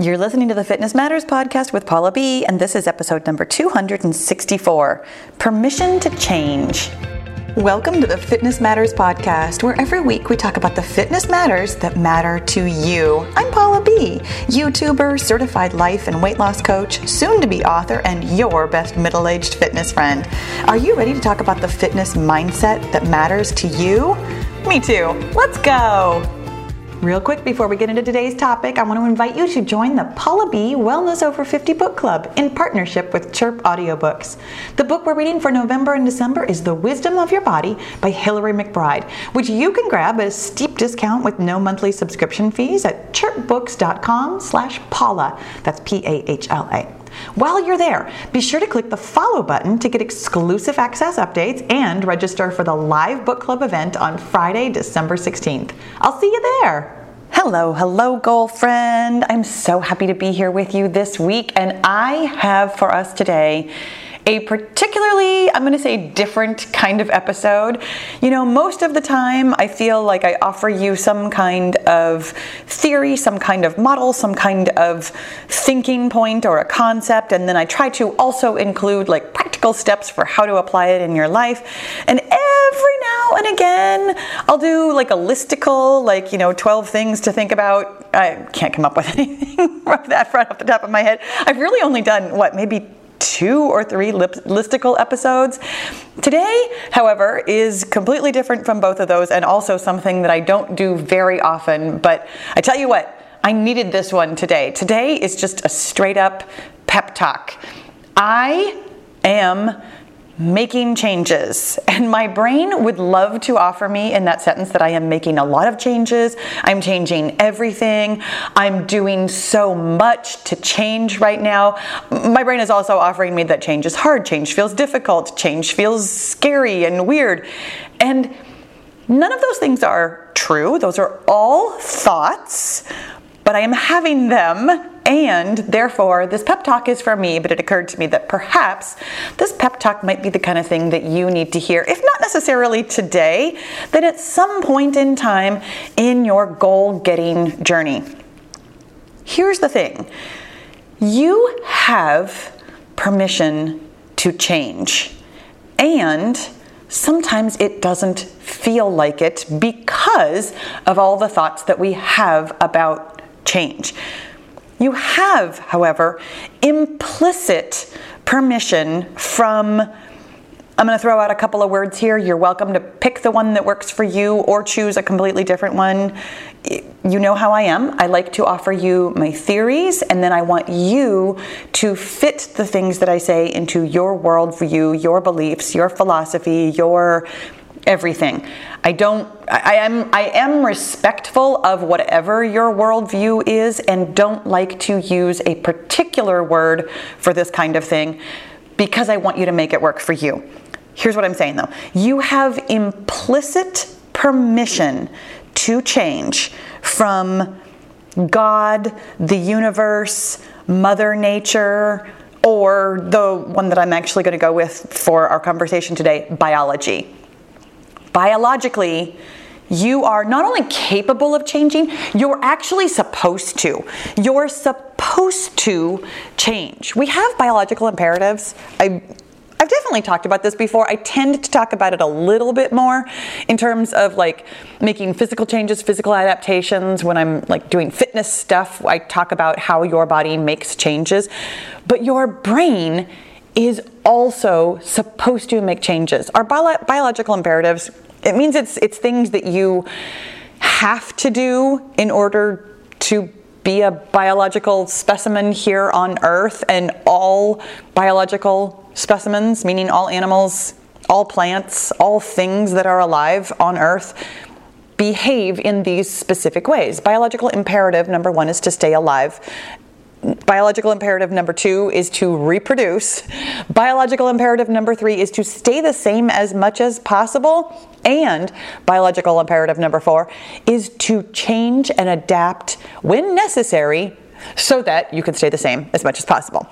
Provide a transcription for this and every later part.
You're listening to the Fitness Matters podcast with Pahla B, and this is episode number 264 Permission to Change. Welcome to the Fitness Matters podcast, where every week we talk about the fitness matters that matter to you. I'm Pahla B, YouTuber, certified life and weight loss coach, soon to be author, and your best middle aged fitness friend. Are you ready to talk about the fitness mindset that matters to you? Me too. Let's go. Real quick before we get into today's topic, I want to invite you to join the Pahla B Wellness Over 50 Book Club in partnership with Chirp Audiobooks. The book we're reading for November and December is The Wisdom of Your Body by Hillary McBride, which you can grab at a steep discount with no monthly subscription fees at chirpbooks.com slash Pahla. That's P-A-H-L-A. While you're there, be sure to click the follow button to get exclusive access updates and register for the live book club event on Friday, December 16th. I'll see you there. Hello, hello, girlfriend. I'm so happy to be here with you this week, and I have for us today a particularly, I'm going to say, different kind of episode. You know, most of the time I feel like I offer you some kind of theory, some kind of model, some kind of thinking point or a concept, and then I try to also include like practical steps for how to apply it in your life. And every now and again, I'll do like a listicle, like, you know, 12 things to think about. I can't come up with anything that right off the top of my head. I've really only done, what, maybe two or three listicle episodes. Today, however, is completely different from both of those and also something that I don't do very often. But I tell you what, I needed this one today. Today is just a straight up pep talk. I am making changes. And my brain would love to offer me in that sentence that I am making a lot of changes. I'm changing everything. I'm doing so much to change right now. My brain is also offering me that change is hard, change feels difficult, change feels scary and weird. And none of those things are true. Those are all thoughts, but I am having them and therefore, this pep talk is for me, but it occurred to me that perhaps this pep talk might be the kind of thing that you need to hear, if not necessarily today, then at some point in time in your goal getting journey. Here's the thing you have permission to change, and sometimes it doesn't feel like it because of all the thoughts that we have about change. You have, however, implicit permission from I'm going to throw out a couple of words here. You're welcome to pick the one that works for you or choose a completely different one. You know how I am. I like to offer you my theories, and then I want you to fit the things that I say into your worldview, your beliefs, your philosophy, your everything. I don't I am I am respectful of whatever your worldview is and don't like to use a particular word for this kind of thing because I want you to make it work for you. Here's what I'm saying though. You have implicit permission to change from God, the universe, Mother Nature, or the one that I'm actually going to go with for our conversation today, biology biologically, you are not only capable of changing, you're actually supposed to. You're supposed to change. We have biological imperatives. I, I've definitely talked about this before. I tend to talk about it a little bit more in terms of like making physical changes, physical adaptations. When I'm like doing fitness stuff, I talk about how your body makes changes. But your brain is also supposed to make changes. Our bio- biological imperatives, it means it's, it's things that you have to do in order to be a biological specimen here on Earth, and all biological specimens, meaning all animals, all plants, all things that are alive on Earth, behave in these specific ways. Biological imperative number one is to stay alive Biological imperative number two is to reproduce. Biological imperative number three is to stay the same as much as possible. And biological imperative number four is to change and adapt when necessary so that you can stay the same as much as possible.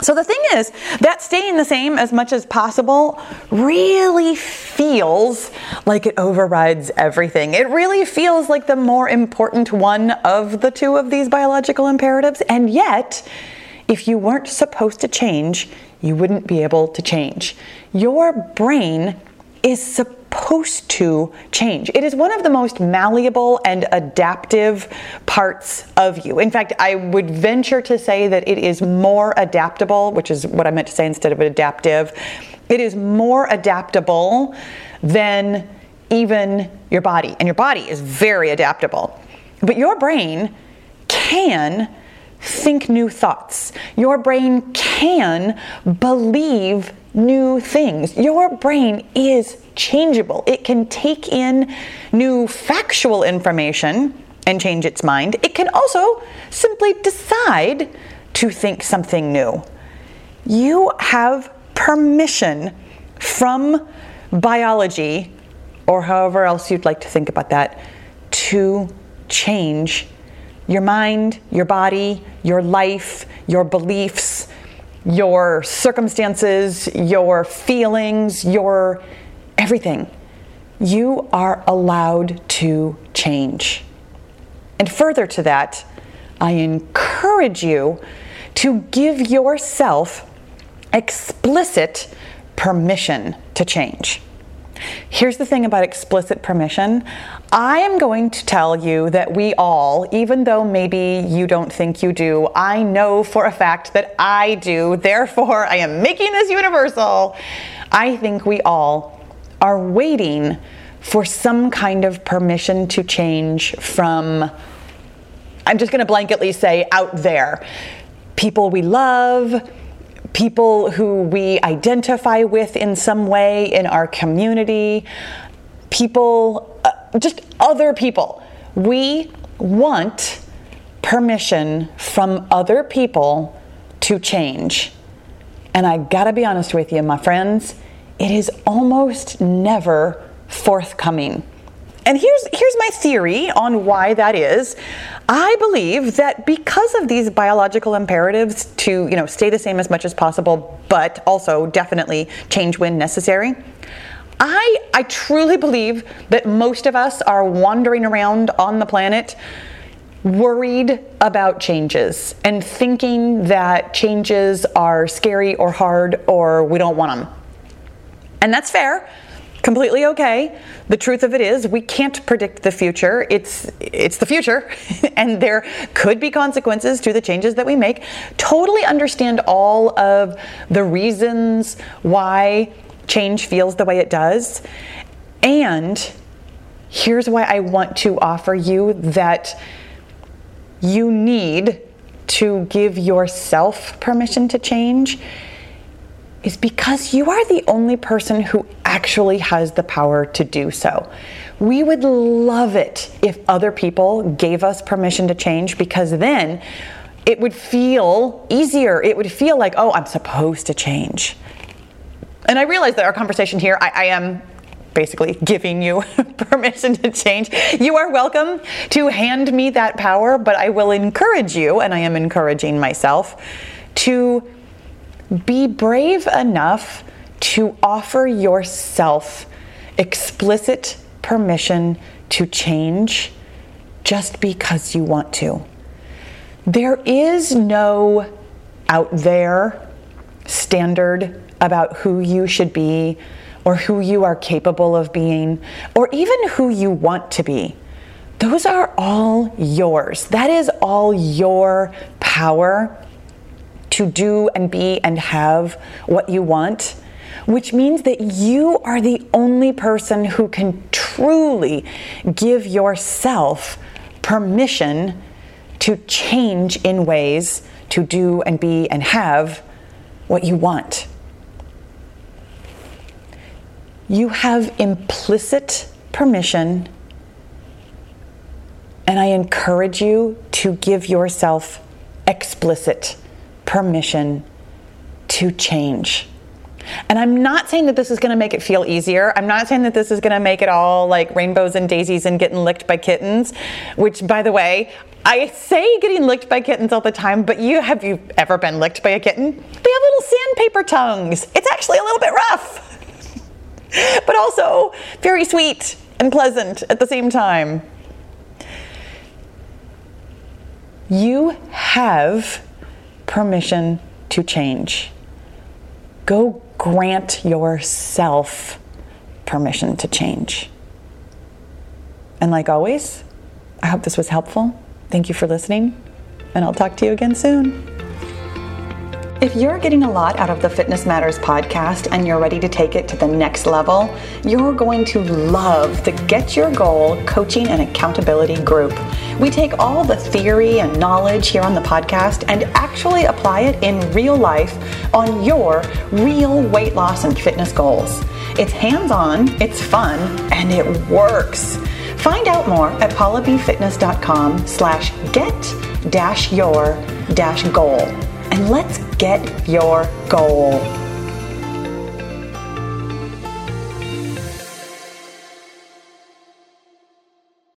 So the thing is that staying the same as much as possible really feels like it overrides everything. It really feels like the more important one of the two of these biological imperatives. And yet, if you weren't supposed to change, you wouldn't be able to change. Your brain is supposed to change. It is one of the most malleable and adaptive parts of you. In fact, I would venture to say that it is more adaptable, which is what I meant to say instead of adaptive. It is more adaptable than even your body. And your body is very adaptable. But your brain can think new thoughts. Your brain can believe new things. Your brain is changeable. It can take in new factual information and change its mind. It can also simply decide to think something new. You have permission from biology, or however else you'd like to think about that, to change your mind, your body, your life, your beliefs, your circumstances, your feelings, your everything. You are allowed to change. And further to that, I encourage you to give yourself explicit permission to change. Here's the thing about explicit permission. I am going to tell you that we all, even though maybe you don't think you do, I know for a fact that I do. Therefore, I am making this universal. I think we all are waiting for some kind of permission to change from, I'm just going to blanketly say, out there. People we love, people who we identify with in some way in our community, people, uh, just other people. We want permission from other people to change. And I gotta be honest with you, my friends, it is almost never forthcoming. And here's here's my theory on why that is. I believe that because of these biological imperatives to, you know, stay the same as much as possible, but also definitely change when necessary. I I truly believe that most of us are wandering around on the planet worried about changes and thinking that changes are scary or hard or we don't want them. And that's fair completely okay. The truth of it is we can't predict the future. It's it's the future and there could be consequences to the changes that we make. Totally understand all of the reasons why change feels the way it does. And here's why I want to offer you that you need to give yourself permission to change is because you are the only person who actually has the power to do so. We would love it if other people gave us permission to change because then it would feel easier. It would feel like, oh, I'm supposed to change. And I realize that our conversation here, I, I am basically giving you permission to change. You are welcome to hand me that power, but I will encourage you, and I am encouraging myself, to be brave enough to offer yourself explicit permission to change just because you want to. There is no out there standard about who you should be or who you are capable of being or even who you want to be. Those are all yours. That is all your power to do and be and have what you want, which means that you are the only person who can truly give yourself permission to change in ways to do and be and have what you want. You have implicit permission, and I encourage you to give yourself explicit permission to change. And I'm not saying that this is going to make it feel easier. I'm not saying that this is going to make it all like rainbows and daisies and getting licked by kittens, which, by the way, I say getting licked by kittens all the time, but you have you ever been licked by a kitten? They have little sandpaper tongues. It's actually a little bit rough, but also very sweet and pleasant at the same time. You have permission to change. Go grant yourself permission to change. And like always, I hope this was helpful. Thank you for listening, and I'll talk to you again soon. If you're getting a lot out of the Fitness Matters podcast and you're ready to take it to the next level, you're going to love the Get Your Goal coaching and accountability group. We take all the theory and knowledge here on the podcast and actually apply it in real life on your real weight loss and fitness goals. It's hands on, it's fun, and it works. Find out more at pahlabfitness.com slash get dash your dash goal. And let's get your goal.